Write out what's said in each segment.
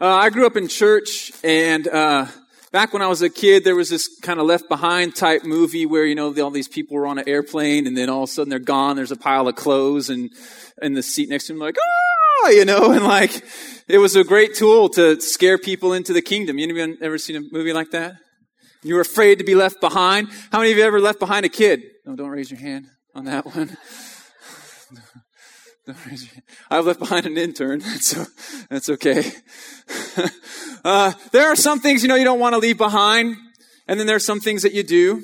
Uh, I grew up in church, and uh, back when I was a kid, there was this kind of left behind type movie where you know all these people were on an airplane, and then all of a sudden they're gone. There's a pile of clothes, and in the seat next to them, like ah, you know, and like it was a great tool to scare people into the kingdom. You anyone ever seen a movie like that? You were afraid to be left behind. How many of you ever left behind a kid? No, don't raise your hand on that one. I've left behind an intern, so that's okay. uh, there are some things you know you don't want to leave behind, and then there are some things that you do.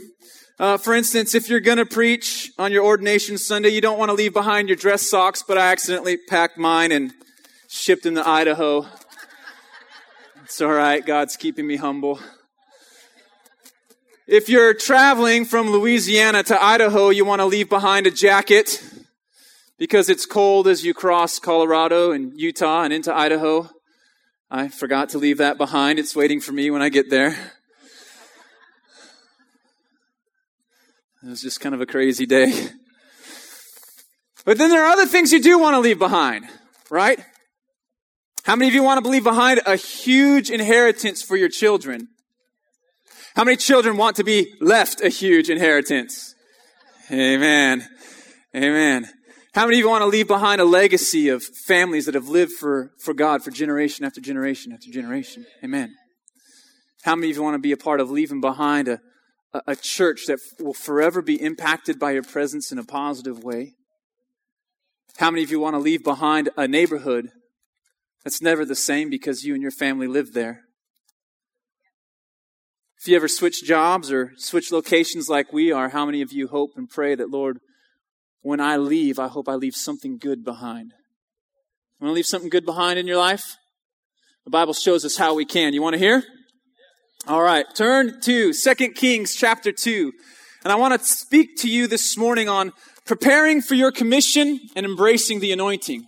Uh, for instance, if you're going to preach on your ordination Sunday, you don't want to leave behind your dress socks, but I accidentally packed mine and shipped them to Idaho. It's all right. God's keeping me humble. If you're traveling from Louisiana to Idaho, you want to leave behind a jacket because it's cold as you cross Colorado and Utah and into Idaho. I forgot to leave that behind. It's waiting for me when I get there. It was just kind of a crazy day. But then there are other things you do want to leave behind, right? How many of you want to leave behind a huge inheritance for your children? How many children want to be left a huge inheritance? Amen. Amen. How many of you want to leave behind a legacy of families that have lived for, for God for generation after generation after generation? Amen. How many of you want to be a part of leaving behind a, a, a church that will forever be impacted by your presence in a positive way? How many of you want to leave behind a neighborhood that's never the same because you and your family live there? If you ever switch jobs or switch locations like we are, how many of you hope and pray that, Lord, when I leave, I hope I leave something good behind. Want to leave something good behind in your life? The Bible shows us how we can. You want to hear? All right. Turn to 2 Kings chapter 2. And I want to speak to you this morning on preparing for your commission and embracing the anointing.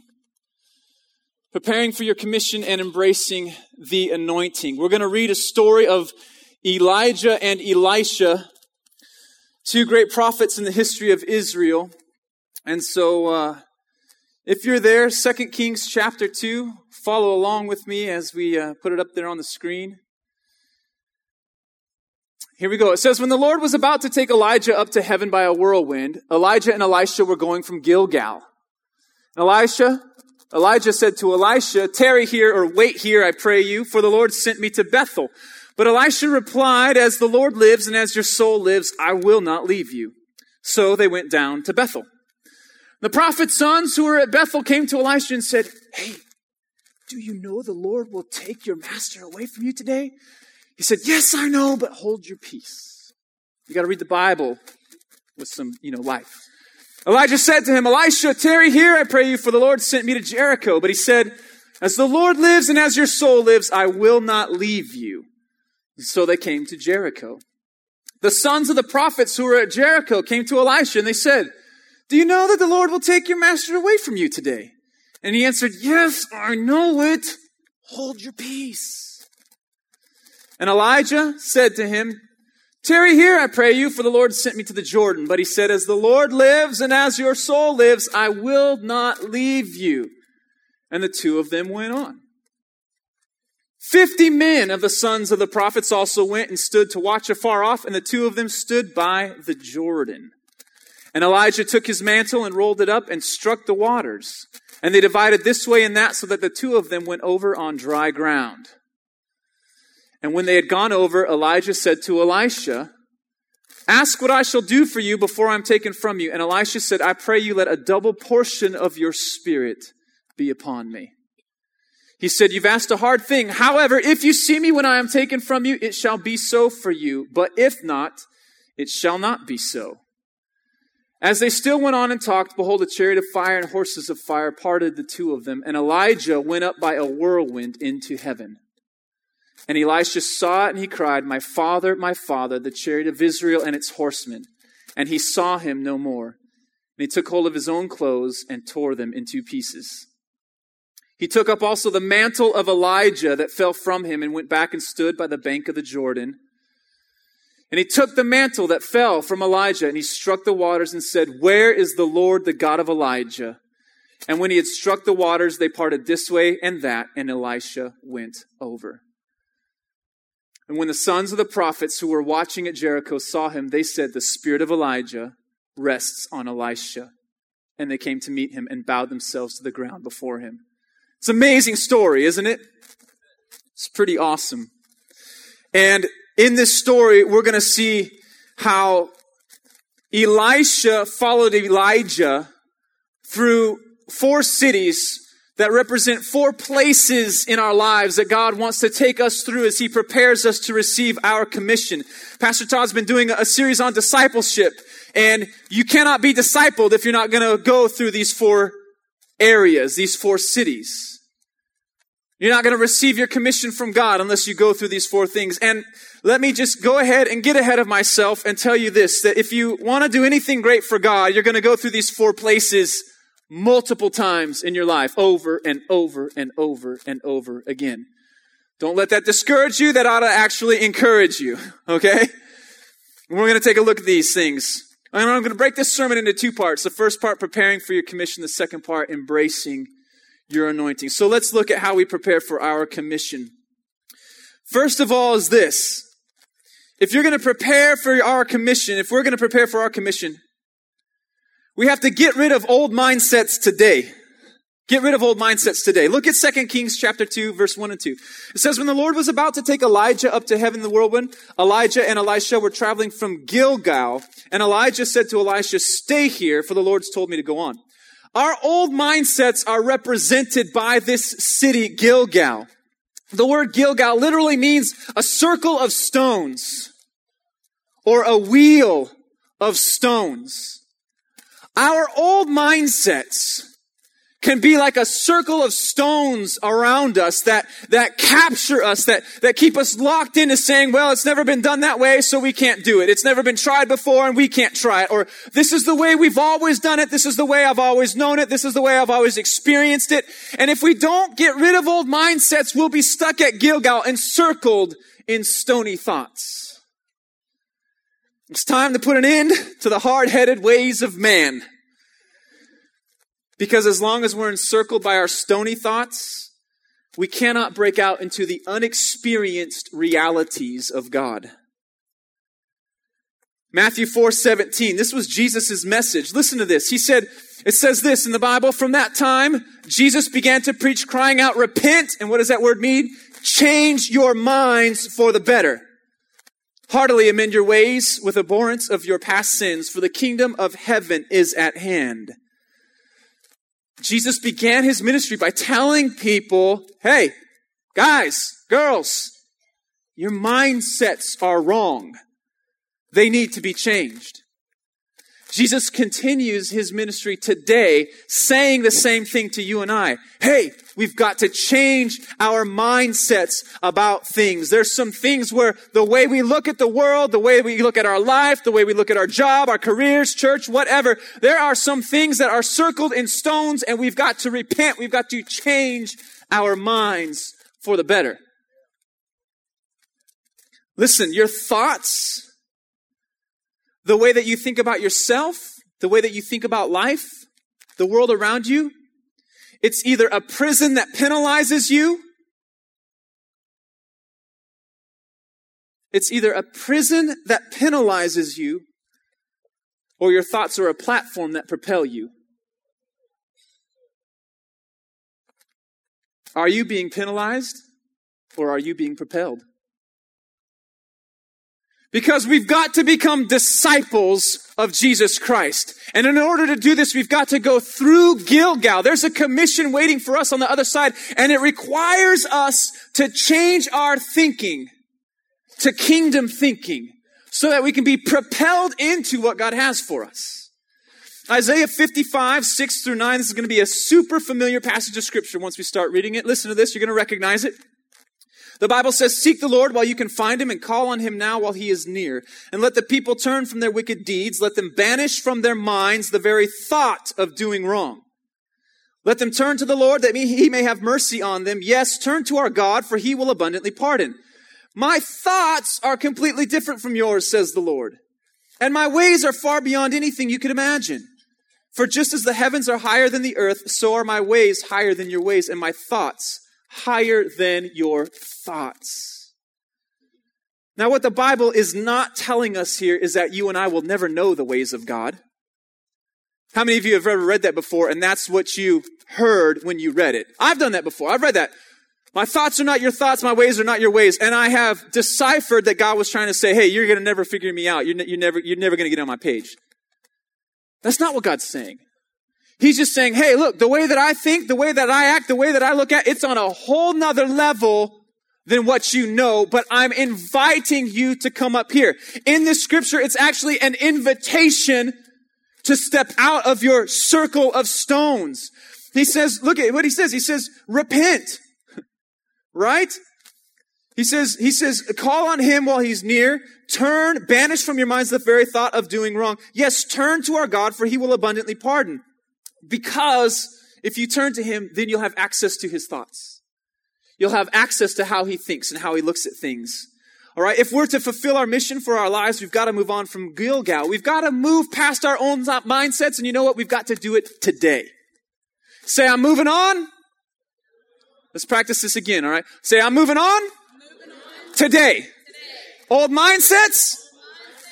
Preparing for your commission and embracing the anointing. We're going to read a story of Elijah and Elisha, two great prophets in the history of Israel. And so, uh, if you're there, 2 Kings chapter 2, follow along with me as we uh, put it up there on the screen. Here we go. It says, When the Lord was about to take Elijah up to heaven by a whirlwind, Elijah and Elisha were going from Gilgal. Elisha, Elijah said to Elisha, Tarry here or wait here, I pray you, for the Lord sent me to Bethel. But Elisha replied, As the Lord lives and as your soul lives, I will not leave you. So they went down to Bethel. The prophet's sons who were at Bethel came to Elisha and said, Hey, do you know the Lord will take your master away from you today? He said, Yes, I know, but hold your peace. You got to read the Bible with some, you know, life. Elijah said to him, Elisha, tarry here, I pray you, for the Lord sent me to Jericho. But he said, As the Lord lives and as your soul lives, I will not leave you. so they came to Jericho. The sons of the prophets who were at Jericho came to Elisha and they said, do you know that the Lord will take your master away from you today? And he answered, Yes, I know it. Hold your peace. And Elijah said to him, Tarry here, I pray you, for the Lord sent me to the Jordan. But he said, As the Lord lives and as your soul lives, I will not leave you. And the two of them went on. Fifty men of the sons of the prophets also went and stood to watch afar off, and the two of them stood by the Jordan. And Elijah took his mantle and rolled it up and struck the waters. And they divided this way and that so that the two of them went over on dry ground. And when they had gone over, Elijah said to Elisha, Ask what I shall do for you before I'm taken from you. And Elisha said, I pray you let a double portion of your spirit be upon me. He said, You've asked a hard thing. However, if you see me when I am taken from you, it shall be so for you. But if not, it shall not be so. As they still went on and talked, behold, a chariot of fire and horses of fire parted the two of them, and Elijah went up by a whirlwind into heaven. And Elisha saw it, and he cried, My father, my father, the chariot of Israel and its horsemen. And he saw him no more. And he took hold of his own clothes and tore them in two pieces. He took up also the mantle of Elijah that fell from him and went back and stood by the bank of the Jordan. And he took the mantle that fell from Elijah and he struck the waters and said, Where is the Lord, the God of Elijah? And when he had struck the waters, they parted this way and that, and Elisha went over. And when the sons of the prophets who were watching at Jericho saw him, they said, The spirit of Elijah rests on Elisha. And they came to meet him and bowed themselves to the ground before him. It's an amazing story, isn't it? It's pretty awesome. And in this story, we're going to see how Elisha followed Elijah through four cities that represent four places in our lives that God wants to take us through as He prepares us to receive our commission. Pastor Todd's been doing a series on discipleship, and you cannot be discipled if you're not going to go through these four areas, these four cities. You're not going to receive your commission from God unless you go through these four things. And let me just go ahead and get ahead of myself and tell you this, that if you want to do anything great for God, you're going to go through these four places multiple times in your life, over and over and over and over again. Don't let that discourage you. That ought to actually encourage you. Okay? We're going to take a look at these things. And I'm going to break this sermon into two parts. The first part, preparing for your commission. The second part, embracing your anointing. So let's look at how we prepare for our commission. First of all is this. If you're going to prepare for our commission, if we're going to prepare for our commission, we have to get rid of old mindsets today. Get rid of old mindsets today. Look at 2 Kings chapter 2, verse 1 and 2. It says, When the Lord was about to take Elijah up to heaven in the whirlwind, Elijah and Elisha were traveling from Gilgal, and Elijah said to Elisha, Stay here, for the Lord's told me to go on. Our old mindsets are represented by this city, Gilgal. The word Gilgal literally means a circle of stones or a wheel of stones. Our old mindsets can be like a circle of stones around us that, that capture us, that, that keep us locked into saying, well, it's never been done that way, so we can't do it. It's never been tried before and we can't try it. Or this is the way we've always done it. This is the way I've always known it. This is the way I've always experienced it. And if we don't get rid of old mindsets, we'll be stuck at Gilgal encircled in stony thoughts. It's time to put an end to the hard-headed ways of man. Because as long as we're encircled by our stony thoughts, we cannot break out into the unexperienced realities of God. Matthew 4 17. This was Jesus' message. Listen to this. He said, it says this in the Bible, from that time, Jesus began to preach, crying out, repent. And what does that word mean? Change your minds for the better. Heartily amend your ways with abhorrence of your past sins, for the kingdom of heaven is at hand. Jesus began his ministry by telling people, hey, guys, girls, your mindsets are wrong. They need to be changed. Jesus continues his ministry today saying the same thing to you and I. Hey, we've got to change our mindsets about things. There's some things where the way we look at the world, the way we look at our life, the way we look at our job, our careers, church, whatever, there are some things that are circled in stones and we've got to repent. We've got to change our minds for the better. Listen, your thoughts the way that you think about yourself, the way that you think about life, the world around you. It's either a prison that penalizes you, it's either a prison that penalizes you, or your thoughts are a platform that propel you. Are you being penalized or are you being propelled? Because we've got to become disciples of Jesus Christ. And in order to do this, we've got to go through Gilgal. There's a commission waiting for us on the other side, and it requires us to change our thinking to kingdom thinking so that we can be propelled into what God has for us. Isaiah 55, 6 through 9, this is going to be a super familiar passage of scripture once we start reading it. Listen to this, you're going to recognize it. The Bible says, Seek the Lord while you can find him and call on him now while he is near. And let the people turn from their wicked deeds. Let them banish from their minds the very thought of doing wrong. Let them turn to the Lord that he may have mercy on them. Yes, turn to our God, for he will abundantly pardon. My thoughts are completely different from yours, says the Lord. And my ways are far beyond anything you could imagine. For just as the heavens are higher than the earth, so are my ways higher than your ways, and my thoughts higher than your thoughts. Now, what the Bible is not telling us here is that you and I will never know the ways of God. How many of you have ever read that before and that's what you heard when you read it? I've done that before. I've read that. My thoughts are not your thoughts. My ways are not your ways. And I have deciphered that God was trying to say, hey, you're going to never figure me out. You're, ne- you're never, you're never going to get on my page. That's not what God's saying. He's just saying, hey, look, the way that I think, the way that I act, the way that I look at, it's on a whole nother level than what you know, but I'm inviting you to come up here. In this scripture, it's actually an invitation to step out of your circle of stones. He says, look at what he says. He says, repent. right? He says, he says, call on him while he's near. Turn, banish from your minds the very thought of doing wrong. Yes, turn to our God for he will abundantly pardon. Because if you turn to him, then you'll have access to his thoughts. You'll have access to how he thinks and how he looks at things. All right. If we're to fulfill our mission for our lives, we've got to move on from Gilgal. We've got to move past our own mindsets. And you know what? We've got to do it today. Say, I'm moving on. Let's practice this again. All right. Say, I'm moving on, moving on. Today. today. Old mindsets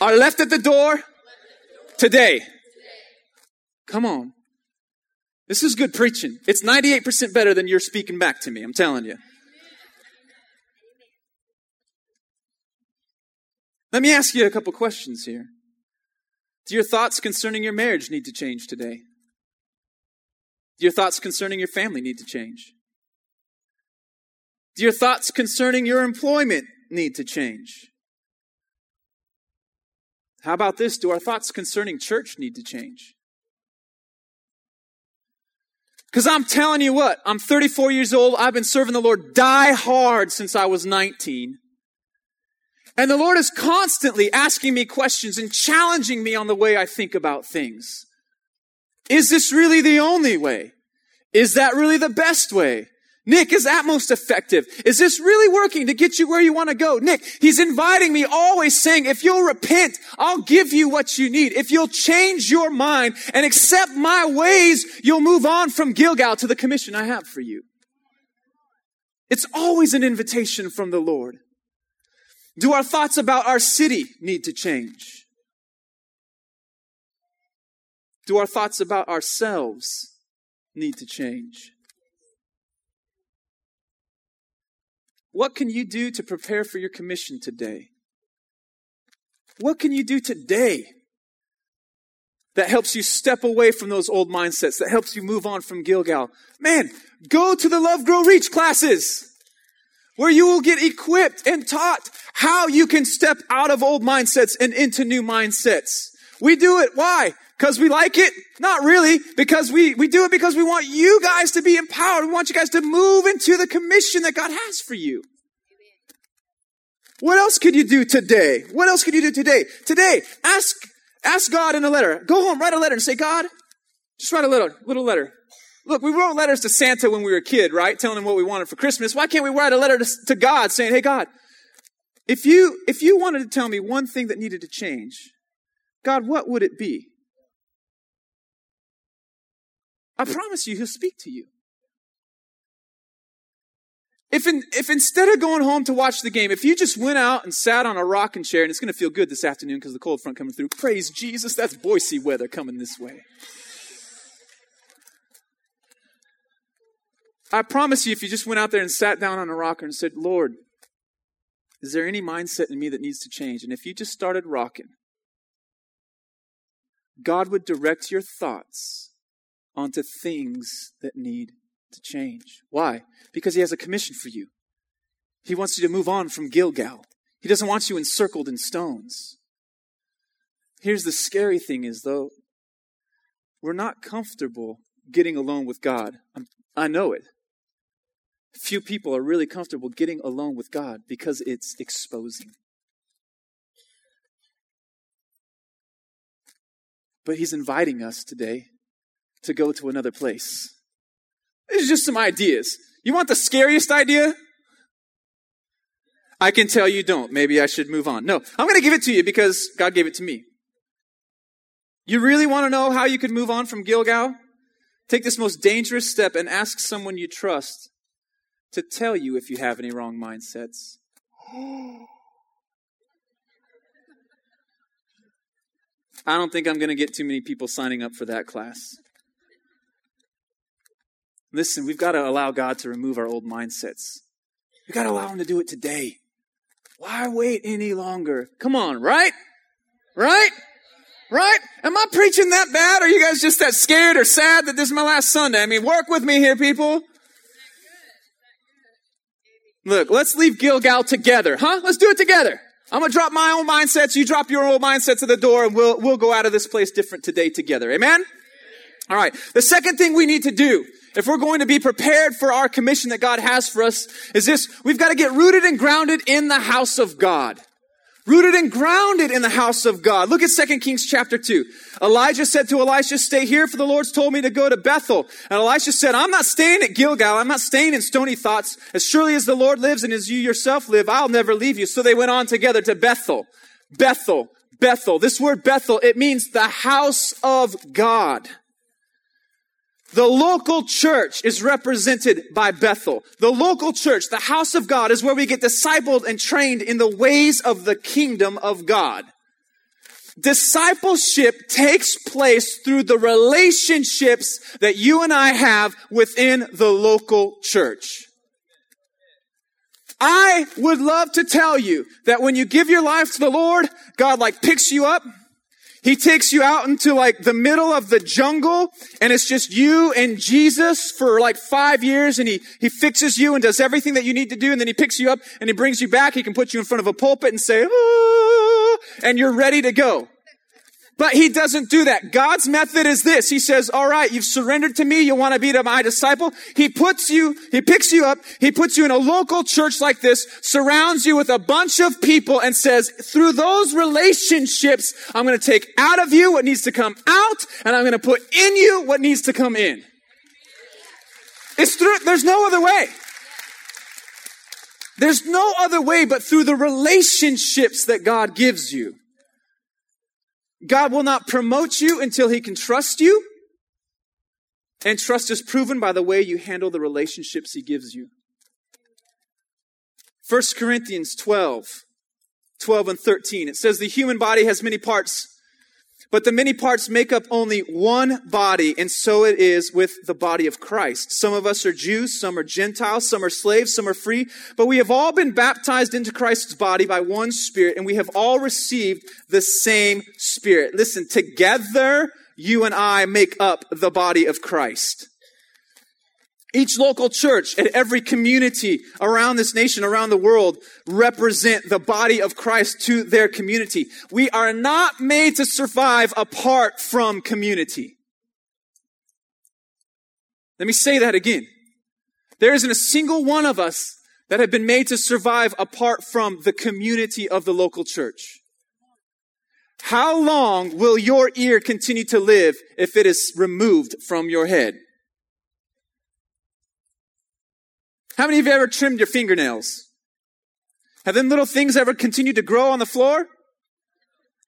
are left at the door today. Come on. This is good preaching. It's 98% better than you're speaking back to me. I'm telling you. Let me ask you a couple questions here. Do your thoughts concerning your marriage need to change today? Do your thoughts concerning your family need to change? Do your thoughts concerning your employment need to change? How about this? Do our thoughts concerning church need to change? Because I'm telling you what, I'm 34 years old. I've been serving the Lord die hard since I was 19. And the Lord is constantly asking me questions and challenging me on the way I think about things. Is this really the only way? Is that really the best way? Nic, is that most effective? Is this really working to get you where you want to go? Nic, he's inviting me always saying, if you'll repent, I'll give you what you need. If you'll change your mind and accept my ways, you'll move on from Gilgal to the commission I have for you. It's always an invitation from the Lord. Do our thoughts about our city need to change? Do our thoughts about ourselves need to change? What can you do to prepare for your commission today? What can you do today that helps you step away from those old mindsets, that helps you move on from Gilgal? Man, go to the Love Grow Reach classes where you will get equipped and taught how you can step out of old mindsets and into new mindsets. We do it. Why? Because we like it? Not really. Because we, we do it because we want you guys to be empowered. We want you guys to move into the commission that God has for you. What else could you do today? What else could you do today? Today, ask, ask God in a letter. Go home, write a letter and say, God, just write a little, little letter. Look, we wrote letters to Santa when we were a kid, right? Telling him what we wanted for Christmas. Why can't we write a letter to, to God saying, hey God, if you, if you wanted to tell me one thing that needed to change, God, what would it be? I promise you, he'll speak to you. If, in, if instead of going home to watch the game, if you just went out and sat on a rocking chair, and it's going to feel good this afternoon because the cold front coming through, praise Jesus, that's Boise weather coming this way. I promise you, if you just went out there and sat down on a rocker and said, Lord, is there any mindset in me that needs to change? And if you just started rocking, God would direct your thoughts onto things that need to change. Why? Because He has a commission for you. He wants you to move on from Gilgal. He doesn't want you encircled in stones. Here's the scary thing is though, we're not comfortable getting alone with God. I'm, i know it. Few people are really comfortable getting alone with God because it's exposing. But He's inviting us today to go to another place. These are just some ideas. You want the scariest idea? I can tell you don't. Maybe I should move on. No, I'm going to give it to you because God gave it to me. You really want to know how you could move on from Gilgal? Take this most dangerous step and ask someone you trust to tell you if you have any wrong mindsets. I don't think I'm going to get too many people signing up for that class. Listen, we've got to allow God to remove our old mindsets. We've got to allow Him to do it today. Why wait any longer? Come on, right? Right? Right? Am I preaching that bad? Are you guys just that scared or sad that this is my last Sunday? I mean, work with me here, people. Look, let's leave Gilgal together, huh? Let's do it together. I'm gonna drop my own mindsets, you drop your old mindsets at the door, and we'll, we'll go out of this place different today together. Amen? Alright. The second thing we need to do, if we're going to be prepared for our commission that God has for us, is this, we've got to get rooted and grounded in the house of God. Rooted and grounded in the house of God. Look at 2 Kings chapter 2. Elijah said to Elisha, stay here for the Lord's told me to go to Bethel. And Elisha said, I'm not staying at Gilgal. I'm not staying in stony thoughts. As surely as the Lord lives and as you yourself live, I'll never leave you. So they went on together to Bethel. Bethel. Bethel. This word Bethel, it means the house of God. The local church is represented by Bethel. The local church, the house of God, is where we get discipled and trained in the ways of the kingdom of God. Discipleship takes place through the relationships that you and I have within the local church. I would love to tell you that when you give your life to the Lord, God like picks you up he takes you out into like the middle of the jungle and it's just you and Jesus for like five years and he, he fixes you and does everything that you need to do and then he picks you up and he brings you back. He can put you in front of a pulpit and say, ah, and you're ready to go. But he doesn't do that. God's method is this. He says, all right, you've surrendered to me. You want to be to my disciple. He puts you, he picks you up. He puts you in a local church like this, surrounds you with a bunch of people and says, through those relationships, I'm going to take out of you what needs to come out and I'm going to put in you what needs to come in. It's through, there's no other way. There's no other way but through the relationships that God gives you. God will not promote you until he can trust you. And trust is proven by the way you handle the relationships he gives you. 1 Corinthians 12, 12 and 13. It says the human body has many parts, but the many parts make up only one body, and so it is with the body of Christ. Some of us are Jews, some are Gentiles, some are slaves, some are free, but we have all been baptized into Christ's body by one Spirit, and we have all received the same Spirit. Listen, together you and I make up the body of Christ. Each local church and every community around this nation, around the world, represent the body of Christ to their community. We are not made to survive apart from community. Let me say that again. There isn't a single one of us that have been made to survive apart from the community of the local church. How long will your ear continue to live if it is removed from your head? How many of you ever trimmed your fingernails? Have them little things ever continued to grow on the floor?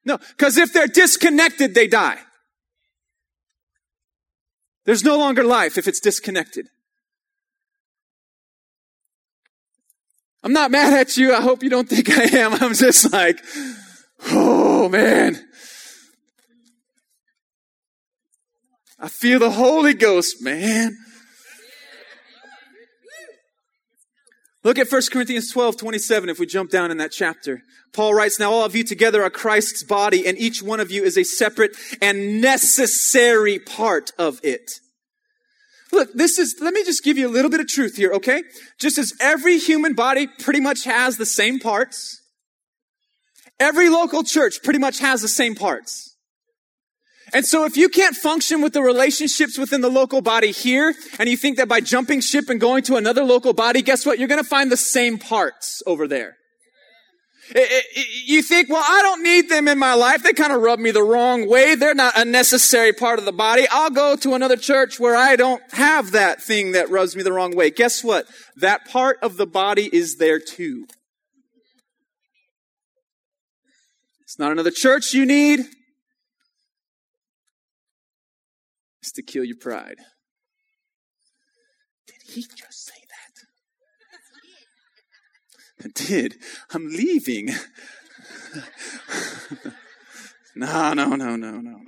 No, because if they're disconnected, they die. There's no longer life if it's disconnected. I'm not mad at you. I hope you don't think I am. I'm just like, oh man. I feel the Holy Ghost, man. Look at 1 Corinthians 12, 27 if we jump down in that chapter. Paul writes, Now all of you together are Christ's body, and each one of you is a separate and necessary part of it. Look, this is, let me just give you a little bit of truth here, okay? Just as every human body pretty much has the same parts, every local church pretty much has the same parts. And so if you can't function with the relationships within the local body here, and you think that by jumping ship and going to another local body, guess what? You're going to find the same parts over there. You think, well, I don't need them in my life. They kind of rub me the wrong way. They're not a necessary part of the body. I'll go to another church where I don't have that thing that rubs me the wrong way. Guess what? That part of the body is there too. It's not another church you need. Is to kill your pride. Did he just say that? I did. I'm leaving. no, no, no, no, no, no, no.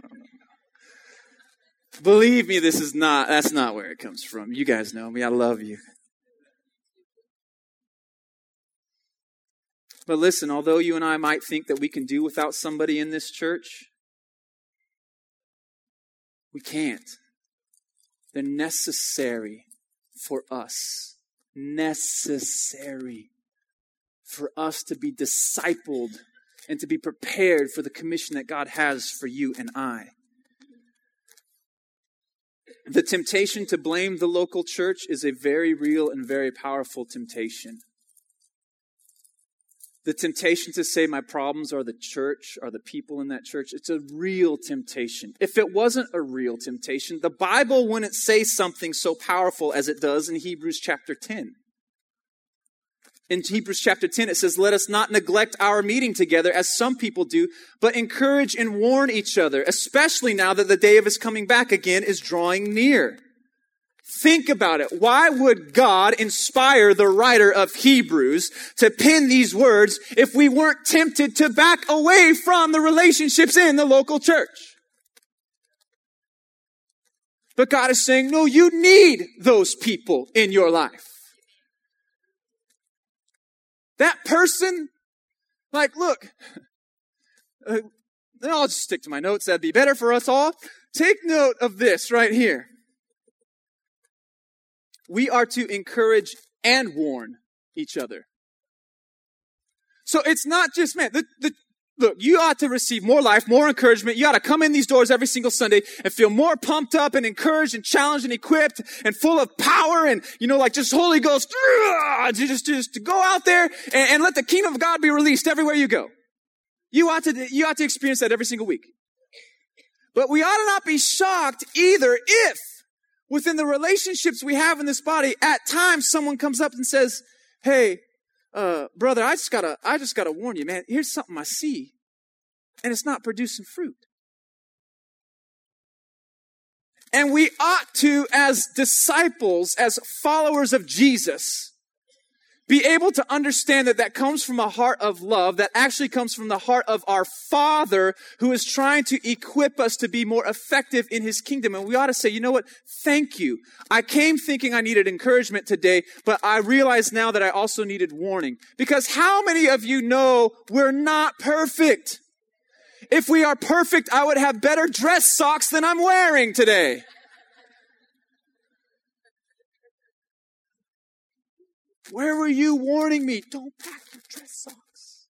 Believe me, this is not, that's not where it comes from. You guys know me. I love you. But listen, although you and I might think that we can do without somebody in this church, we can't. They're necessary for us. Necessary for us to be discipled and to be prepared for the commission that God has for you and I. The temptation to blame the local church is a very real and very powerful temptation. The temptation to say my problems are the church, are the people in that church, it's a real temptation. If it wasn't a real temptation, the Bible wouldn't say something so powerful as it does in Hebrews chapter 10 in Hebrews chapter 10, it says, Let us not neglect our meeting together as some people do, but encourage and warn each other, especially now that the day of his coming back again is drawing near. Think about it. Why would God inspire the writer of Hebrews to pen these words if we weren't tempted to back away from the relationships in the local church? But God is saying, no, you need those people in your life. That person, like, look, uh, I'll just stick to my notes. That'd be better for us all. Take note of this right here. We are to encourage and warn each other. So it's not just, man, the, the, look, you ought to receive more life, more encouragement. You ought to come in these doors every single Sunday and feel more pumped up and encouraged and challenged and equipped and full of power and, you know, like just Holy Ghost, just, just to go out there and, and let the kingdom of God be released everywhere you go. You ought to, you ought to experience that every single week. But we ought to not be shocked either if within the relationships we have in this body, at times someone comes up and says, Hey, uh, brother, I just gotta, I just gotta warn you, man. Here's something I see, and it's not producing fruit. And we ought to, as disciples, as followers of Jesus, be able to understand that that comes from a heart of love, that actually comes from the heart of our Father who is trying to equip us to be more effective in His kingdom. And we ought to say, you know what? Thank you. I came thinking I needed encouragement today, but I realize now that I also needed warning. Because how many of you know we're not perfect? If we are perfect, I would have better dress socks than I'm wearing today. Where were you warning me? Don't pack your dress socks.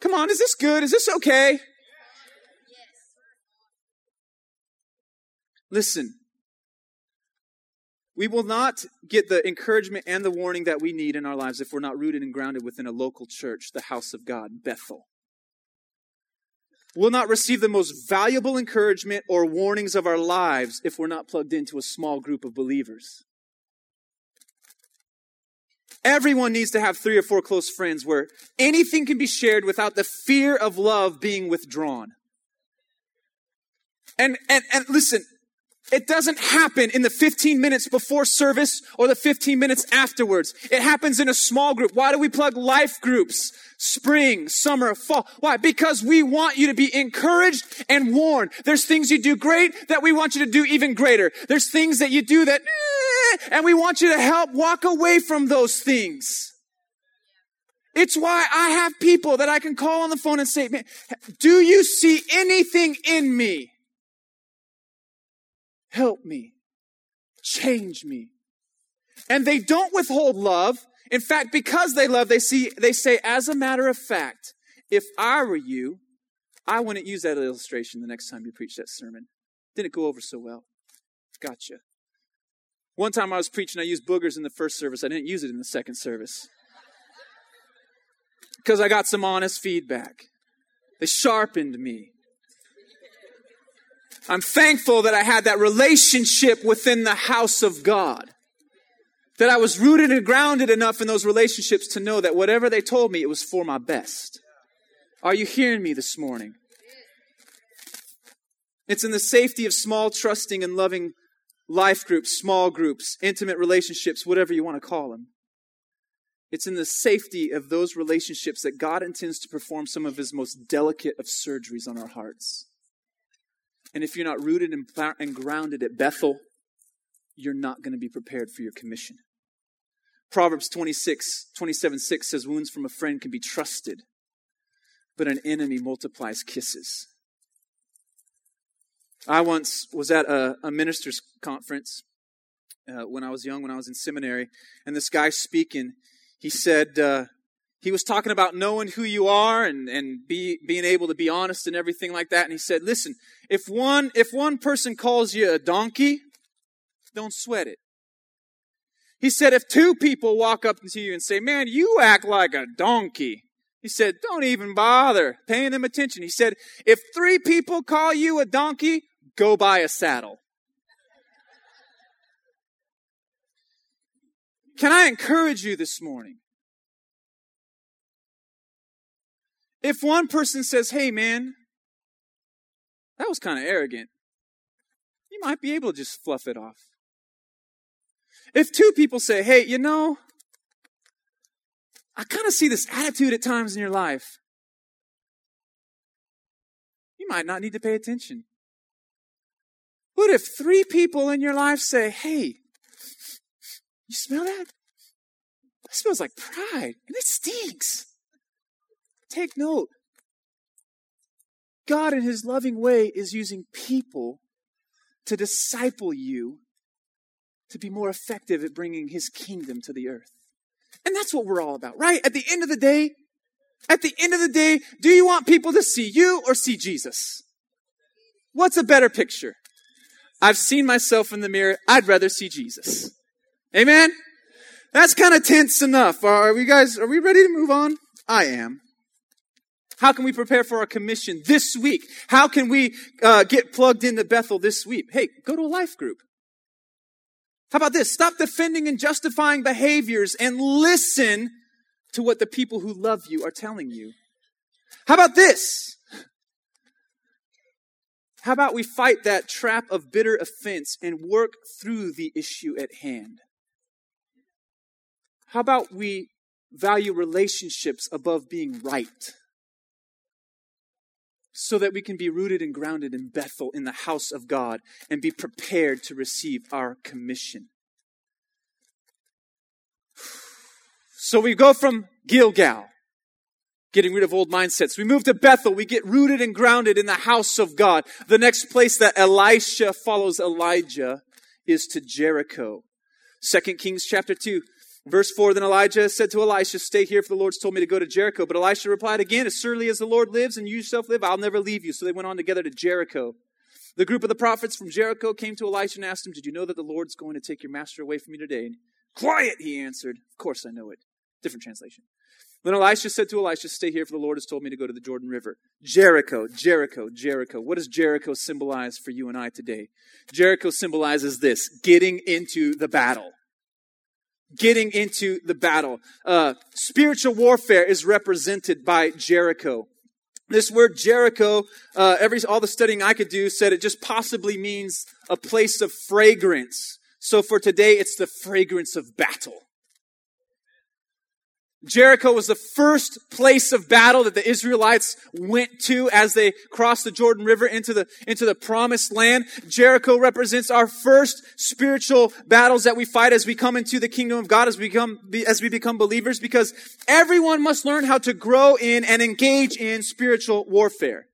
Come on, is this good? Is this okay? Listen, we will not get the encouragement and the warning that we need in our lives if we're not rooted and grounded within a local church, the house of God, Bethel. We'll not receive the most valuable encouragement or warnings of our lives if we're not plugged into a small group of believers. Everyone needs to have three or four close friends where anything can be shared without the fear of love being withdrawn. And, and, and listen, it doesn't happen in the 15 minutes before service or the 15 minutes afterwards. It happens in a small group. Why do we plug life groups? Spring, summer, fall. Why? Because we want you to be encouraged and warned. There's things you do great that we want you to do even greater. There's things that you do that, eh, and we want you to help walk away from those things. It's why I have people that I can call on the phone and say, do you see anything in me? Help me. Change me. And they don't withhold love. In fact, because they love, they see, they say, as a matter of fact, if I were you, I wouldn't use that illustration the next time you preach that sermon. Didn't go over so well. Gotcha. One time I was preaching, I used boogers in the first service. I didn't use it in the second service. Because I got some honest feedback. They sharpened me. I'm thankful that I had that relationship within the house of God. That I was rooted and grounded enough in those relationships to know that whatever they told me, it was for my best. Are you hearing me this morning? It's in the safety of small, trusting, and loving life groups, small groups, intimate relationships, whatever you want to call them. It's in the safety of those relationships that God intends to perform some of his most delicate of surgeries on our hearts. And if you're not rooted and grounded at Bethel, you're not going to be prepared for your commission. Proverbs 26, 27, 6 says, Wounds from a friend can be trusted, but an enemy multiplies kisses. I once was at a, a minister's conference uh, when I was young, when I was in seminary, and this guy speaking, he said, uh, he was talking about knowing who you are and, and be, being able to be honest and everything like that. And he said, listen, if one, if one person calls you a donkey, don't sweat it. He said, if two people walk up to you and say, man, you act like a donkey. He said, don't even bother paying them attention. He said, if three people call you a donkey, go buy a saddle. Can I encourage you this morning? If one person says, hey man, that was kind of arrogant, you might be able to just fluff it off. If two people say, hey, you know, I kind of see this attitude at times in your life, you might not need to pay attention. What if three people in your life say, hey, you smell that? That smells like pride, and it stinks. Take note. God, in His loving way, is using people to disciple you to be more effective at bringing His kingdom to the earth. And that's what we're all about, right? At the end of the day, at the end of the day, do you want people to see you or see Jesus? What's a better picture? I've seen myself in the mirror. I'd rather see Jesus. Amen? That's kind of tense enough. Are we guys, are we ready to move on? I am. How can we prepare for our commission this week? How can we uh, get plugged into Bethel this week? Hey, go to a life group. How about this? Stop defending and justifying behaviors and listen to what the people who love you are telling you. How about this? How about we fight that trap of bitter offense and work through the issue at hand? How about we value relationships above being right? So that we can be rooted and grounded in Bethel, in the house of God, and be prepared to receive our commission. So we go from Gilgal getting rid of old mindsets. We move to Bethel. We get rooted and grounded in the house of God. The next place that Elisha follows Elijah is to Jericho. Second Kings chapter 2. Verse 4, then Elijah said to Elisha, Stay here, for the Lord's told me to go to Jericho. But Elisha replied again, As surely as the Lord lives and you yourself live, I'll never leave you. So they went on together to Jericho. The group of the prophets from Jericho came to Elisha and asked him, Did you know that the Lord's going to take your master away from you today? And, Quiet, he answered. Of course I know it. Different translation. Then Elisha said to Elisha, Stay here, for the Lord has told me to go to the Jordan River. Jericho, Jericho, Jericho. What does Jericho symbolize for you and I today? Jericho symbolizes this getting into the battle. Getting into the battle. Uh, spiritual warfare is represented by Jericho. This word Jericho, uh, every all the studying I could do said it just possibly means a place of fragrance. So for today, it's the fragrance of battle. Jericho was the first place of battle that the Israelites went to as they crossed the Jordan River into the, into the promised land. Jericho represents our first spiritual battles that we fight as we come into the kingdom of God, as we become, as we become believers, because everyone must learn how to grow in and engage in spiritual warfare.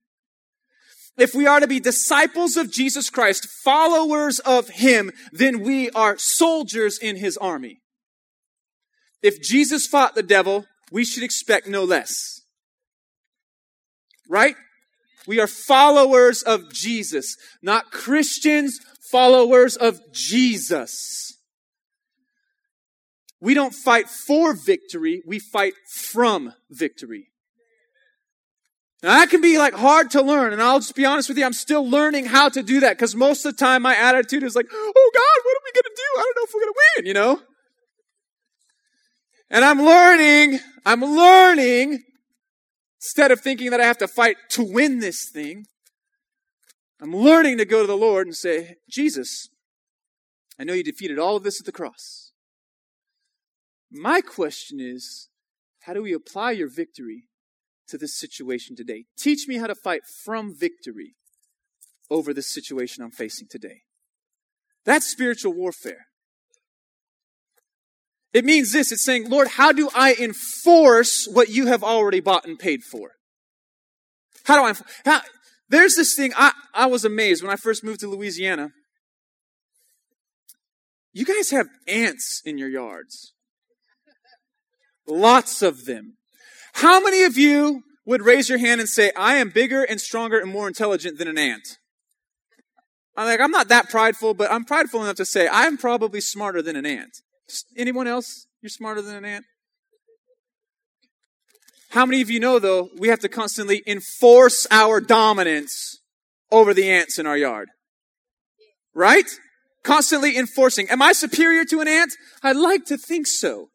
If we are to be disciples of Jesus Christ, followers of Him, then we are soldiers in His army. If Jesus fought the devil, we should expect no less. Right? We are followers of Jesus, not Christians, followers of Jesus. We don't fight for victory, we fight from victory. Now that can be like hard to learn, and I'll just be honest with you, I'm still learning how to do that because most of the time my attitude is like, oh God, what are we gonna do? I don't know if we're gonna win, you know? And I'm learning, I'm learning, instead of thinking that I have to fight to win this thing, I'm learning to go to the Lord and say, Jesus, I know you defeated all of this at the cross. My question is, how do we apply your victory to this situation today? Teach me how to fight from victory over this situation I'm facing today. That's spiritual warfare. It means this it's saying, Lord, how do I enforce what you have already bought and paid for? How do I? How, there's this thing, I, I was amazed when I first moved to Louisiana. You guys have ants in your yards. Lots of them. How many of you would raise your hand and say, I am bigger and stronger and more intelligent than an ant? I'm like, I'm not that prideful, but I'm prideful enough to say I'm probably smarter than an ant. Anyone else? You're smarter than an ant? How many of you know, though, we have to constantly enforce our dominance over the ants in our yard? Right? Constantly enforcing. Am I superior to an ant? I'd like to think so.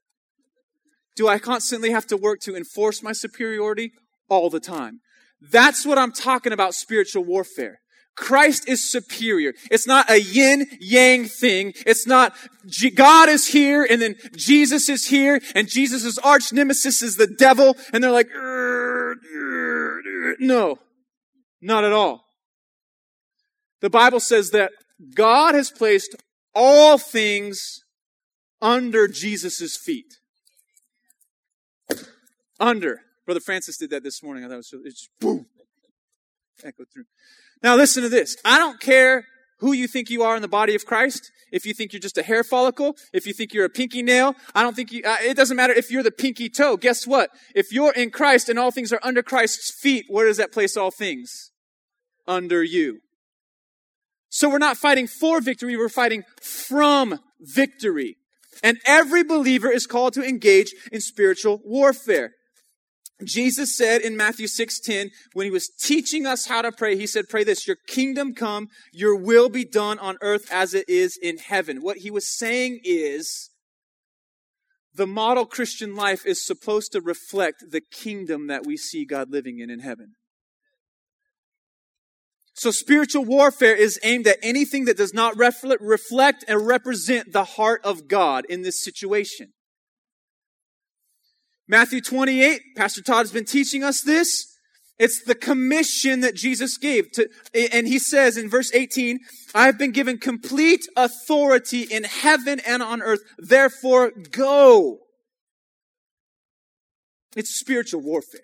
Do I constantly have to work to enforce my superiority? All the time. That's what I'm talking about spiritual warfare. Christ is superior. It's not a yin yang thing. It's not God is here and then Jesus is here and Jesus' arch nemesis is the devil and they're like, no, not at all. The Bible says that God has placed all things under Jesus' feet. Under. Brother Francis did that this morning. I thought it was it's boom. Echoed through. Now listen to this. I don't care who you think you are in the body of Christ. If you think you're just a hair follicle, if you think you're a pinky nail, I don't think you, uh, it doesn't matter if you're the pinky toe. Guess what? If you're in Christ and all things are under Christ's feet, where does that place all things? Under you. So we're not fighting for victory, we're fighting from victory. And every believer is called to engage in spiritual warfare. Jesus said in Matthew 6:10 when he was teaching us how to pray, he said, "Pray this, your kingdom come, your will be done on earth as it is in heaven." What he was saying is the model Christian life is supposed to reflect the kingdom that we see God living in in heaven. So spiritual warfare is aimed at anything that does not reflect and represent the heart of God in this situation. Matthew 28, Pastor Todd has been teaching us this. It's the commission that Jesus gave to, and he says in verse 18, I have been given complete authority in heaven and on earth. Therefore go. It's spiritual warfare.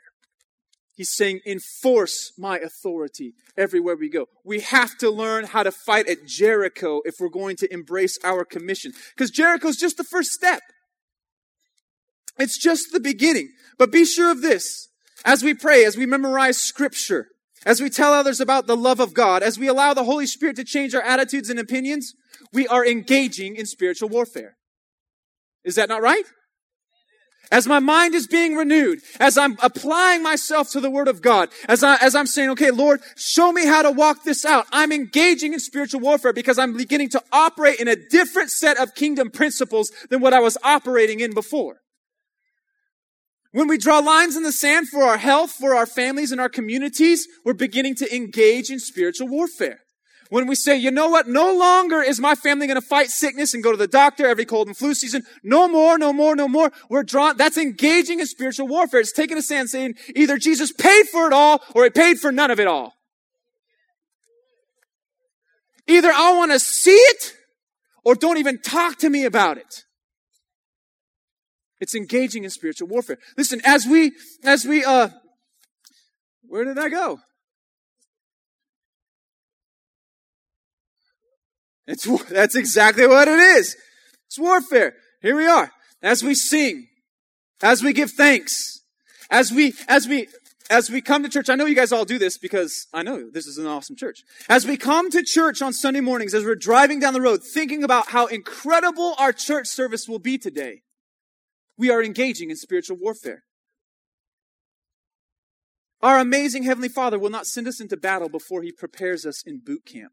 He's saying, enforce my authority everywhere we go. We have to learn how to fight at Jericho if we're going to embrace our commission. Because Jericho's just the first step. It's just the beginning. But be sure of this. As we pray, as we memorize scripture, as we tell others about the love of God, as we allow the Holy Spirit to change our attitudes and opinions, we are engaging in spiritual warfare. Is that not right? As my mind is being renewed, as I'm applying myself to the Word of God, as, I, as I'm saying, okay, Lord, show me how to walk this out, I'm engaging in spiritual warfare because I'm beginning to operate in a different set of kingdom principles than what I was operating in before. When we draw lines in the sand for our health, for our families and our communities, we're beginning to engage in spiritual warfare. When we say, you know what, no longer is my family going to fight sickness and go to the doctor every cold and flu season. No more, no more, no more. We're drawn, that's engaging in spiritual warfare. It's taking a stand saying either Jesus paid for it all or he paid for none of it all. Either I want to see it or don't even talk to me about it. It's engaging in spiritual warfare. Listen, as we, as we, uh, where did I go? It's, that's exactly what it is. It's warfare. Here we are. As we sing, as we give thanks, as we, as we, as we come to church, I know you guys all do this because I know this is an awesome church. As we come to church on Sunday mornings, as we're driving down the road, thinking about how incredible our church service will be today, we are engaging in spiritual warfare. Our amazing Heavenly Father will not send us into battle before He prepares us in boot camp.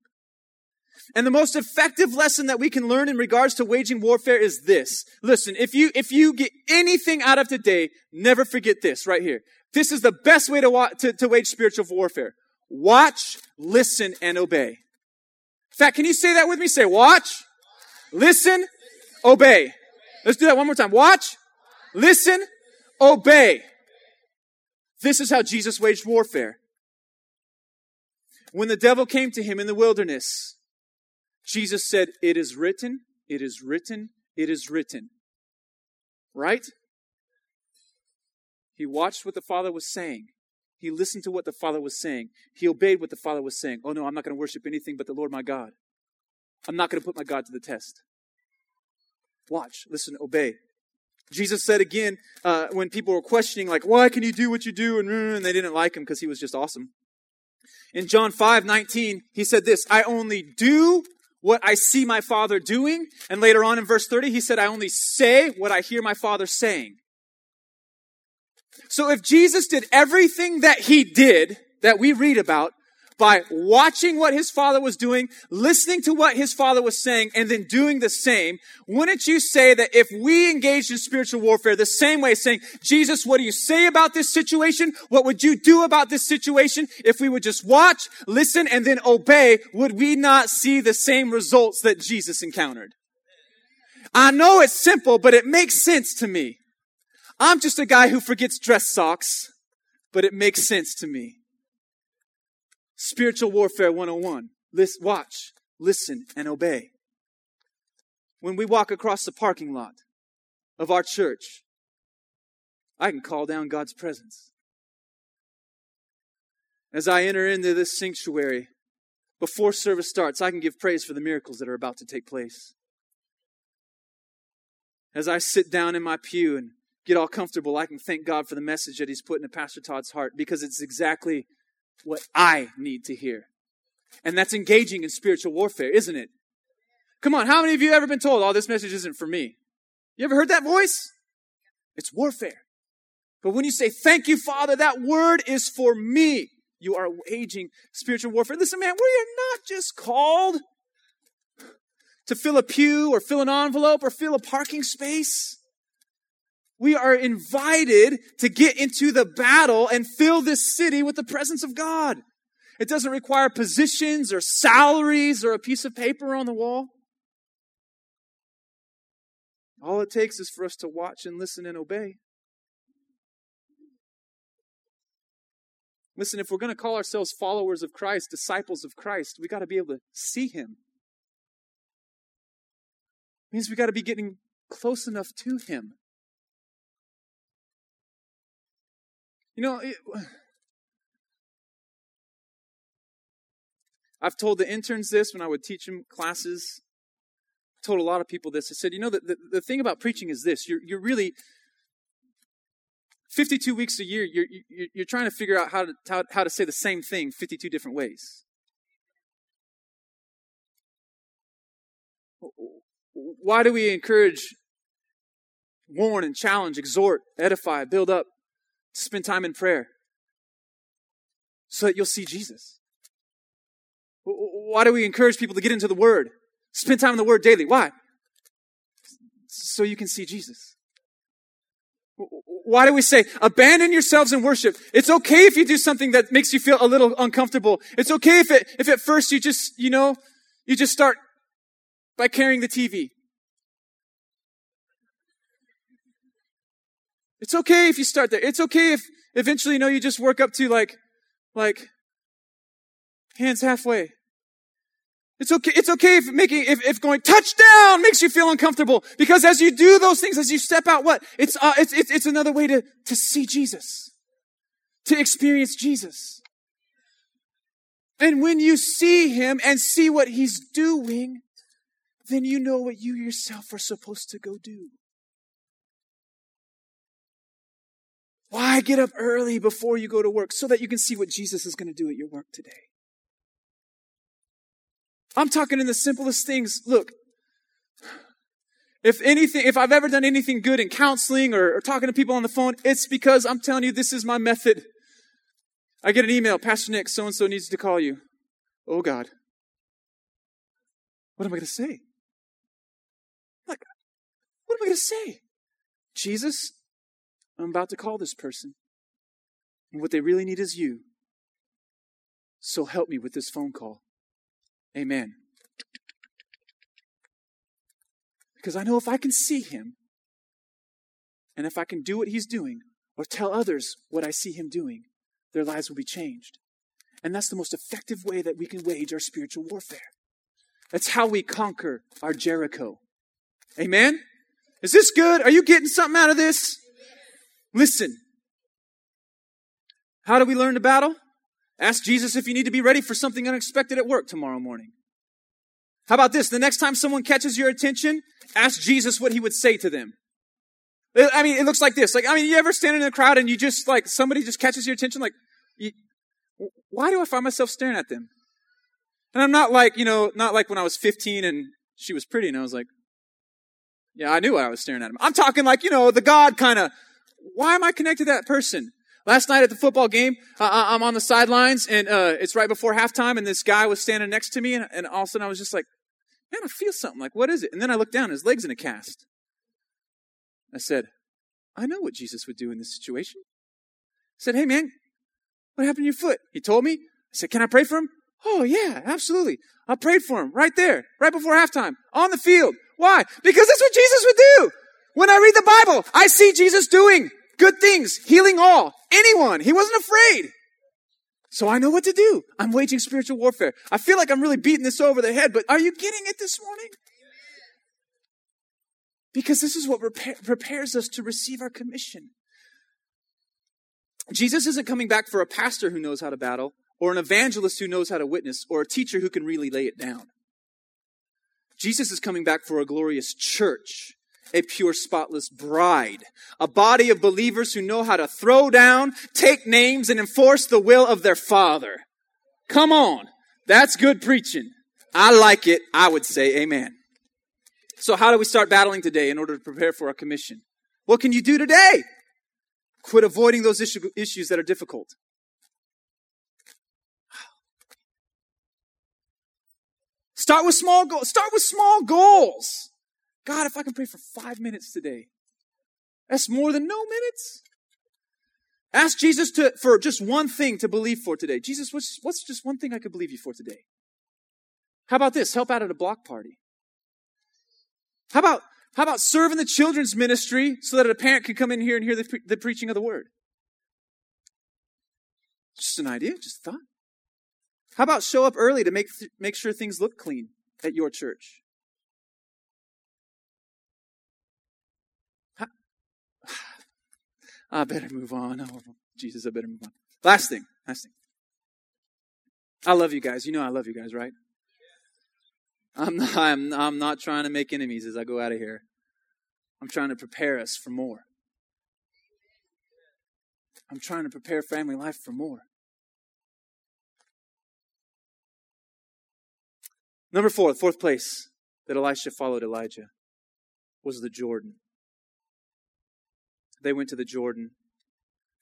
And the most effective lesson that we can learn in regards to waging warfare is this. Listen, if you, if you get anything out of today, never forget this right here. This is the best way to, to, to wage spiritual warfare. watch, listen, and obey. In fact, can you say that with me? Say, watch, listen, obey. Let's do that one more time. Watch, listen, obey. This is how Jesus waged warfare. When the devil came to him in the wilderness, Jesus said, It is written, it is written, it is written. Right? He watched what the Father was saying. He listened to what the Father was saying. He obeyed what the Father was saying. Oh no, I'm not going to worship anything but the Lord my God. I'm not going to put my God to the test. Watch, listen, obey. Jesus said again uh, when people were questioning, like, why can you do what you do? And, and they didn't like him because he was just awesome. In John 5 19, he said this I only do what I see my Father doing. And later on in verse 30, he said, I only say what I hear my Father saying. So if Jesus did everything that he did, that we read about, by watching what his father was doing, listening to what his father was saying, and then doing the same, wouldn't you say that if we engaged in spiritual warfare the same way, saying, Jesus, what do you say about this situation? What would you do about this situation? If we would just watch, listen, and then obey, would we not see the same results that Jesus encountered? I know it's simple, but it makes sense to me. I'm just a guy who forgets dress socks, but it makes sense to me. Spiritual Warfare 101. Listen, watch, listen, and obey. When we walk across the parking lot of our church, I can call down God's presence. As I enter into this sanctuary, before service starts, I can give praise for the miracles that are about to take place. As I sit down in my pew and get all comfortable, I can thank God for the message that He's put into Pastor Todd's heart because it's exactly what I need to hear. And that's engaging in spiritual warfare, isn't it? Come on, how many of you ever been told, oh, this message isn't for me? You ever heard that voice? It's warfare. But when you say, thank you, Father, that word is for me, you are waging spiritual warfare. Listen, man, we are not just called to fill a pew or fill an envelope or fill a parking space. We are invited to get into the battle and fill this city with the presence of God. It doesn't require positions or salaries or a piece of paper on the wall. All it takes is for us to watch and listen and obey. Listen, if we're going to call ourselves followers of Christ, disciples of Christ, we got to be able to see Him. It means we got to be getting close enough to Him. You know, it, I've told the interns this when I would teach them classes. I told a lot of people this. I said, you know, the, the, the thing about preaching is this. You're, you're really, 52 weeks a year, you're, you're, you're trying to figure out how to, how, how to say the same thing 52 different ways. Why do we encourage, warn, and challenge, exhort, edify, build up? Spend time in prayer so that you'll see Jesus. Why do we encourage people to get into the Word? Spend time in the Word daily. Why? So you can see Jesus. Why do we say, abandon yourselves in worship? It's okay if you do something that makes you feel a little uncomfortable. It's okay if it, if at first you just, you know, you just start by carrying the TV. It's okay if you start there. It's okay if eventually, you know, you just work up to like, like, hands halfway. It's okay. It's okay if making, if, if going touchdown makes you feel uncomfortable. Because as you do those things, as you step out, what? It's, uh, it's, it's, it's another way to, to see Jesus. To experience Jesus. And when you see Him and see what He's doing, then you know what you yourself are supposed to go do. Why get up early before you go to work? So that you can see what Jesus is going to do at your work today. I'm talking in the simplest things. Look, if anything, if I've ever done anything good in counseling or, or, talking to people on the phone, it's because I'm telling you this is my method. I get an email, Pastor Nic, so and so needs to call you. Oh God. What am I going to say? Like, what am I going to say? Jesus, I'm about to call this person. And what they really need is you. So help me with this phone call. Amen. Because I know if I can see him, and if I can do what he's doing, or tell others what I see him doing, their lives will be changed. And that's the most effective way that we can wage our spiritual warfare. That's how we conquer our Jericho. Amen? Is this good? Are you getting something out of this? Listen. How do we learn to battle? Ask Jesus if you need to be ready for something unexpected at work tomorrow morning. How about this? The next time someone catches your attention, ask Jesus what he would say to them. Uh, I mean, it looks like this. Like, I mean, you ever stand in a crowd and you just, like, somebody just catches your attention? Like, you, why do I find myself staring at them? And I'm not like, you know, not like when I was 15 and she was pretty and I was like, yeah, I knew I was staring at him. I'm talking like, you know, the God kind of, why am I connected to that person? Last night at the football game, uh, I'm on the sidelines and uh, it's right before halftime and this guy was standing next to me and, and all of a sudden I was just like, man, I feel something. Like, what is it? And then I looked down, his leg's in a cast. I said, I know what Jesus would do in this situation. I said, hey man, what happened to your foot? He told me. I said, can I pray for him? Oh yeah, absolutely. I prayed for him right there, right before halftime, on the field. Why? Because that's what Jesus would do. When I read the Bible, I see Jesus doing good things, healing all, anyone. He wasn't afraid. So I know what to do. I'm waging spiritual warfare. I feel like I'm really beating this over the head, but are you getting it this morning? Because this is what prepares us to receive our commission. Jesus isn't coming back for a pastor who knows how to battle, or an evangelist who knows how to witness, or a teacher who can really lay it down. Jesus is coming back for a glorious church, a pure, spotless bride, a body of believers who know how to throw down, take names, and enforce the will of their Father. Come on. That's good preaching. I like it. I would say amen. So how do we start battling today in order to prepare for our commission? What can you do today? Quit avoiding those issue, issues that are difficult. Start with small goals. Start with small goals. God, if I can pray for five minutes today, that's more than no minutes. Ask Jesus to, for just one thing to believe for today. Jesus, what's, what's just one thing I could believe you for today? How about this? Help out at a block party. How about, how about serve in the children's ministry so that a parent can come in here and hear the, pre- the preaching of the word? Just an idea, just a thought. How about show up early to make, th- make sure things look clean at your church? I better move on. Oh, Jesus, I better move on. Last thing, last thing. I love you guys. You know I love you guys, right? I'm not, I'm, I'm not trying to make enemies as I go out of here. I'm trying to prepare us for more. I'm trying to prepare family life for more. Number four, fourth place that Elisha followed Elijah was the Jordan. They went to the Jordan.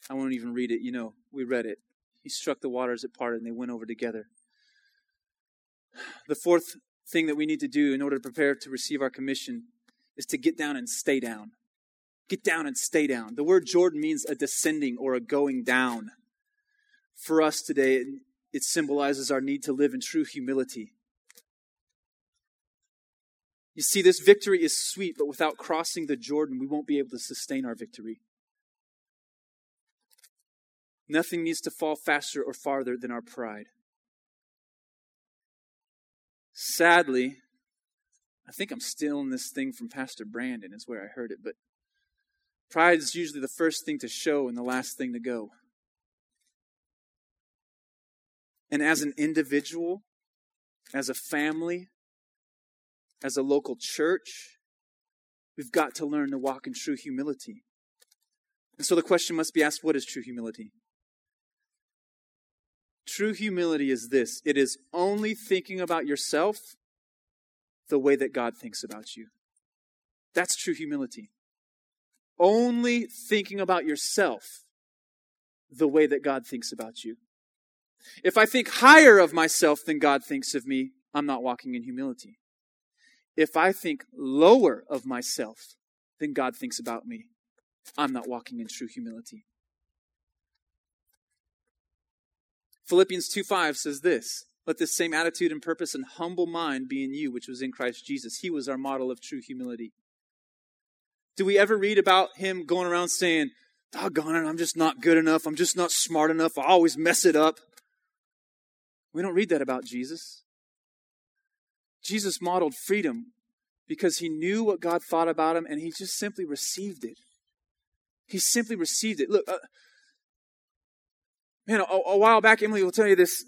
I won't even read it. You know, we read it. He struck the waters it parted and they went over together. The fourth thing that we need to do in order to prepare to receive our commission is to get down and stay down. Get down and stay down. The word Jordan means a descending or a going down. For us today, it symbolizes our need to live in true humility. You see, this victory is sweet, but without crossing the Jordan, we won't be able to sustain our victory. Nothing needs to fall faster or farther than our pride. Sadly, I think I'm stealing this thing from Pastor Brandon, is where I heard it, but pride is usually the first thing to show and the last thing to go. And as an individual, as a family, as a local church, we've got to learn to walk in true humility. And so the question must be asked what is true humility? True humility is this it is only thinking about yourself the way that God thinks about you. That's true humility. Only thinking about yourself the way that God thinks about you. If I think higher of myself than God thinks of me, I'm not walking in humility. If I think lower of myself than God thinks about me, I'm not walking in true humility. Philippians 2 5 says this Let this same attitude and purpose and humble mind be in you, which was in Christ Jesus. He was our model of true humility. Do we ever read about him going around saying, Doggone it, I'm just not good enough. I'm just not smart enough. I always mess it up. We don't read that about Jesus. Jesus modeled freedom because he knew what God thought about him and he just simply received it. He simply received it. Look, uh, man, a, a while back, Emily will tell you this.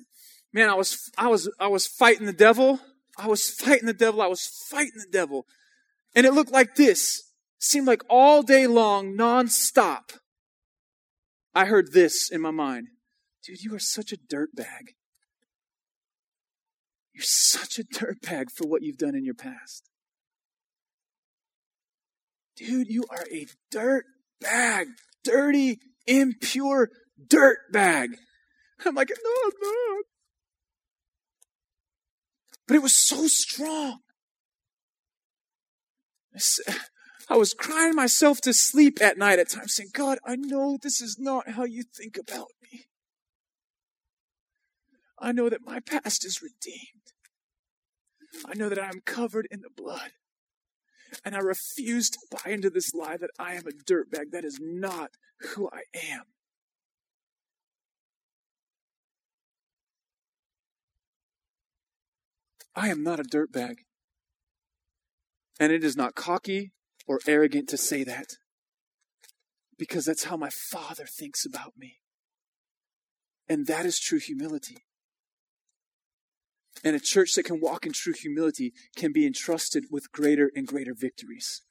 Man, I was, I was, I was fighting the devil. I was fighting the devil. I was fighting the devil. And it looked like this. seemed like all day long, nonstop. I heard this in my mind. Dude, you are such a dirtbag. You're such a dirtbag for what you've done in your past. Dude, you are a dirt bag. Dirty, impure dirt bag. I'm like, no, I'm not. But it was so strong. I was crying myself to sleep at night at times, saying, God, I know this is not how you think about me. I know that my past is redeemed. I know that I am covered in the blood. And I refuse to buy into this lie that I am a dirtbag. That is not who I am. I am not a dirtbag. And it is not cocky or arrogant to say that because that's how my Father thinks about me. And that is true humility. And a church that can walk in true humility can be entrusted with greater and greater victories.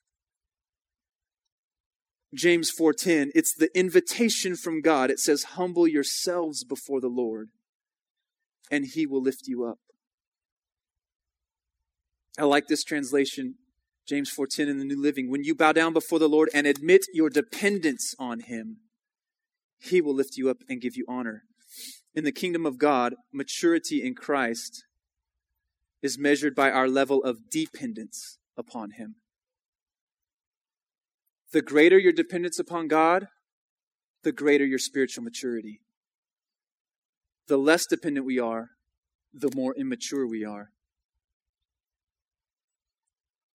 James 4:10 it's the invitation from God. It says humble yourselves before the Lord and he will lift you up. I like this translation James 4:10 in the New Living. When you bow down before the Lord and admit your dependence on him he will lift you up and give you honor. In the kingdom of God maturity in Christ is measured by our level of dependence upon Him. The greater your dependence upon God, the greater your spiritual maturity. The less dependent we are, the more immature we are.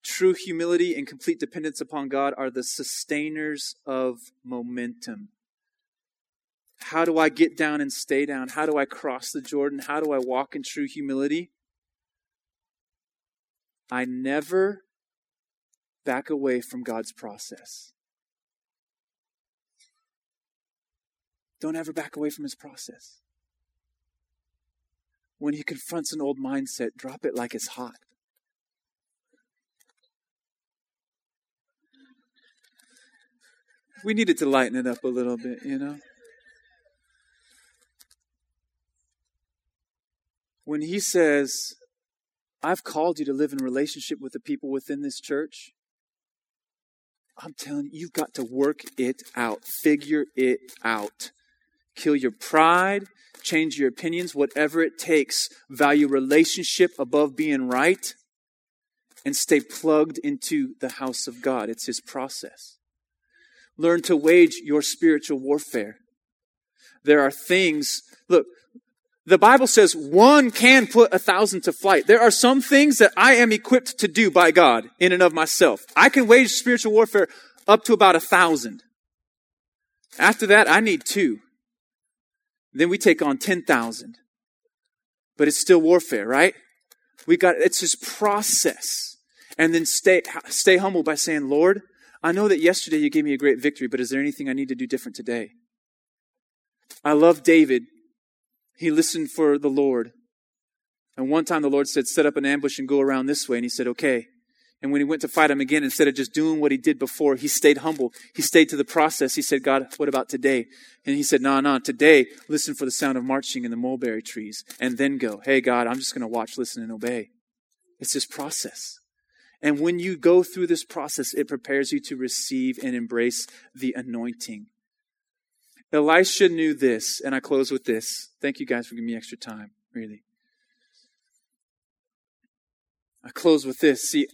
True humility and complete dependence upon God are the sustainers of momentum. How do I get down and stay down? How do I cross the Jordan? How do I walk in true humility? I never back away from God's process. Don't ever back away from his process. When he confronts an old mindset, drop it like it's hot. We needed to lighten it up a little bit, you know? When he says, I've called you to live in relationship with the people within this church. I'm telling you, you've got to work it out, figure it out. Kill your pride, change your opinions, whatever it takes. Value relationship above being right, and stay plugged into the house of God. It's His process. Learn to wage your spiritual warfare. There are things, look, the Bible says one can put a thousand to flight. There are some things that I am equipped to do by God in and of myself. I can wage spiritual warfare up to about a thousand. After that, I need two. Then we take on 10,000. But it's still warfare, right? We got, it's this process. And then stay, stay humble by saying, Lord, I know that yesterday you gave me a great victory, but is there anything I need to do different today? I love David he listened for the Lord. And one time the Lord said, set up an ambush and go around this way. And he said, okay. And when he went to fight him again, instead of just doing what he did before, he stayed humble. He stayed to the process. He said, God, what about today? And he said, no, no, today, listen for the sound of marching in the mulberry trees and then go. Hey, God, I'm just going to watch, listen, and obey. It's this process. And when you go through this process, it prepares you to receive and embrace the anointing. Elisha knew this, and I close with this. Thank you guys for giving me extra time, really. I close with this. See,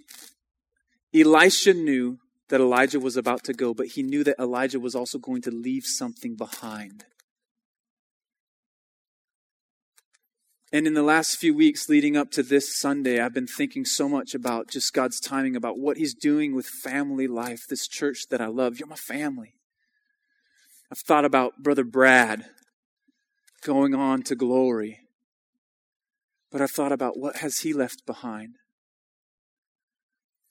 Elisha knew that Elijah was about to go, but he knew that Elijah was also going to leave something behind. And in the last few weeks leading up to this Sunday, I've been thinking so much about just God's timing, about what He's doing with family life, this church that I love. You're my family. I've thought about Brother Brad going on to glory. But I've thought about what has he left behind.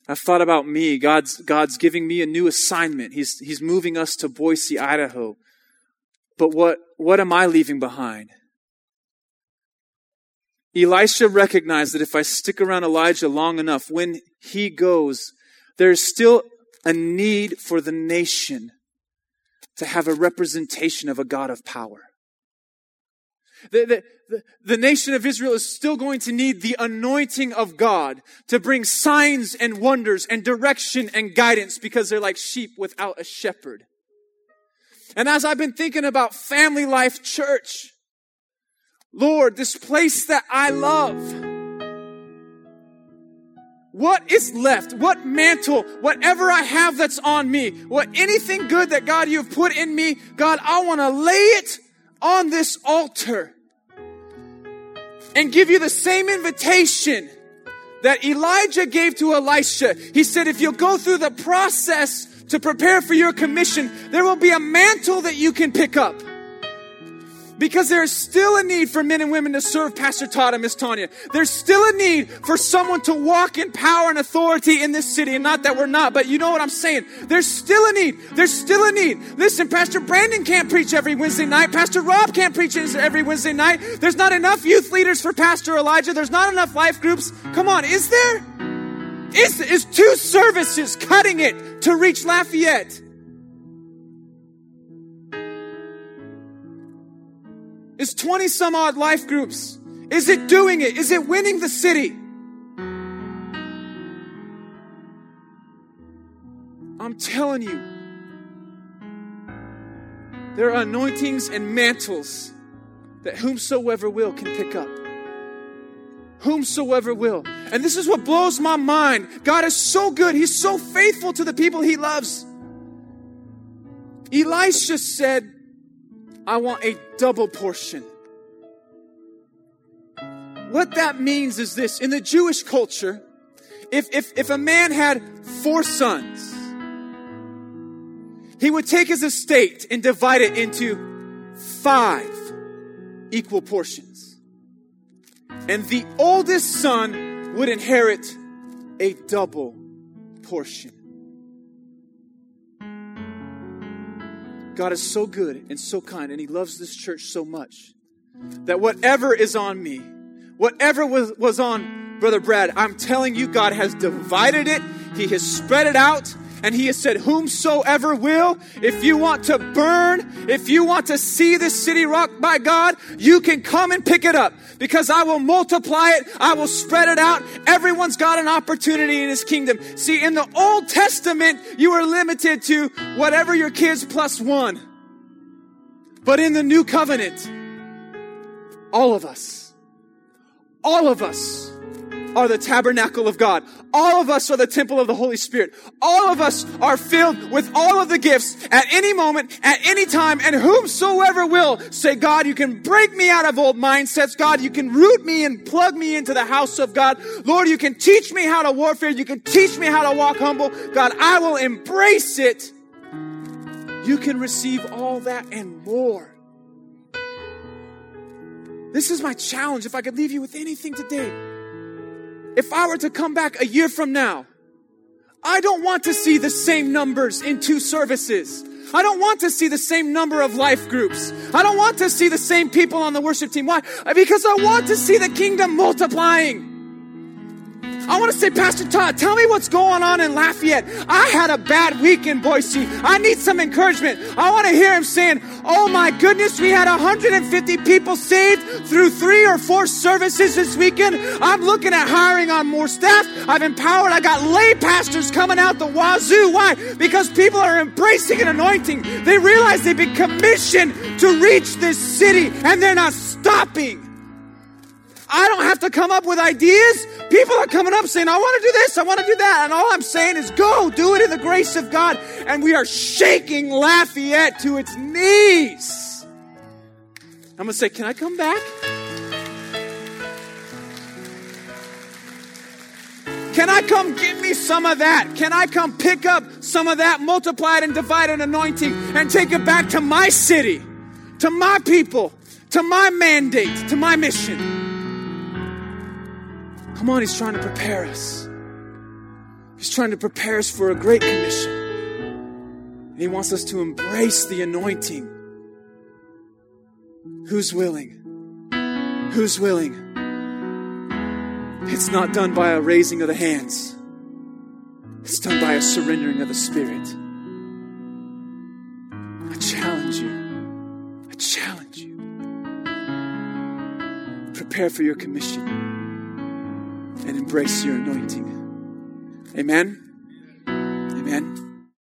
I've thought about me. God's, God's giving me a new assignment. He's, he's moving us to Boise, Idaho. But what, what am I leaving behind? Elisha recognized that if I stick around Elijah long enough, when he goes, there's still a need for the nation to have a representation of a God of power. The, the, the, nation of Israel is still going to need the anointing of God to bring signs and wonders and direction and guidance because they're like sheep without a shepherd. And as I've been thinking about Family Life Church, Lord, this place that I love, what is left? What mantle, whatever I have that's on me, what anything good that God you've put in me, God, I want to lay it on this altar and give you the same invitation that Elijah gave to Elisha. He said, if you'll go through the process to prepare for your commission, there will be a mantle that you can pick up. Because there is still a need for men and women to serve Pastor Todd and Miss Tanya. There's still a need for someone to walk in power and authority in this city. And not that we're not, but you know what I'm saying. There's still a need. There's still a need. Listen, Pastor Brandon can't preach every Wednesday night. Pastor Rob can't preach every Wednesday night. There's not enough youth leaders for Pastor Elijah. There's not enough life groups. Come on, is there? Is, is two services cutting it to reach Lafayette? Is 20 some odd life groups? Is it doing it? Is it winning the city? I'm telling you, there are anointings and mantles that whomsoever will can pick up. Whomsoever will. And this is what blows my mind. God is so good. He's so faithful to the people he loves. Elisha said, I want a double portion. What that means is this in the Jewish culture, if, if, if a man had four sons, he would take his estate and divide it into five equal portions. And the oldest son would inherit a double portion. God is so good and so kind, and He loves this church so much that whatever is on me, whatever was, was on Brother Brad, I'm telling you, God has divided it, He has spread it out. And he has said, Whomsoever will, if you want to burn, if you want to see this city rocked by God, you can come and pick it up because I will multiply it. I will spread it out. Everyone's got an opportunity in his kingdom. See, in the Old Testament, you were limited to whatever your kids plus one. But in the new covenant, all of us, all of us are the tabernacle of God. All of us are the temple of the Holy Spirit. All of us are filled with all of the gifts at any moment, at any time, and whomsoever will say, God, you can break me out of old mindsets. God, you can root me and plug me into the house of God. Lord, you can teach me how to warfare. You can teach me how to walk humble. God, I will embrace it. You can receive all that and more. This is my challenge. If I could leave you with anything today, if I were to come back a year from now, I don't want to see the same numbers in two services. I don't want to see the same number of life groups. I don't want to see the same people on the worship team. Why? Because I want to see the kingdom multiplying. I want to say, Pastor Todd, tell me what's going on in Lafayette. I had a bad week in Boise. I need some encouragement. I want to hear him saying, Oh my goodness, we had 150 people saved through three or four services this weekend. I'm looking at hiring on more staff. I've empowered. I got lay pastors coming out the wazoo. Why? Because people are embracing an anointing. They realize they've been commissioned to reach this city and they're not stopping. I don't have to come up with ideas. People are coming up saying, I want to do this, I want to do that. And all I'm saying is, go, do it in the grace of God. And we are shaking Lafayette to its knees. I'm going to say, Can I come back? Can I come give me some of that? Can I come pick up some of that multiplied and divided anointing and take it back to my city, to my people, to my mandate, to my mission? Come on, he's trying to prepare us. He's trying to prepare us for a great commission. And he wants us to embrace the anointing. Who's willing? Who's willing? It's not done by a raising of the hands. It's done by a surrendering of the Spirit. I challenge you. I challenge you. Prepare for your commission embrace your anointing. Amen. Amen.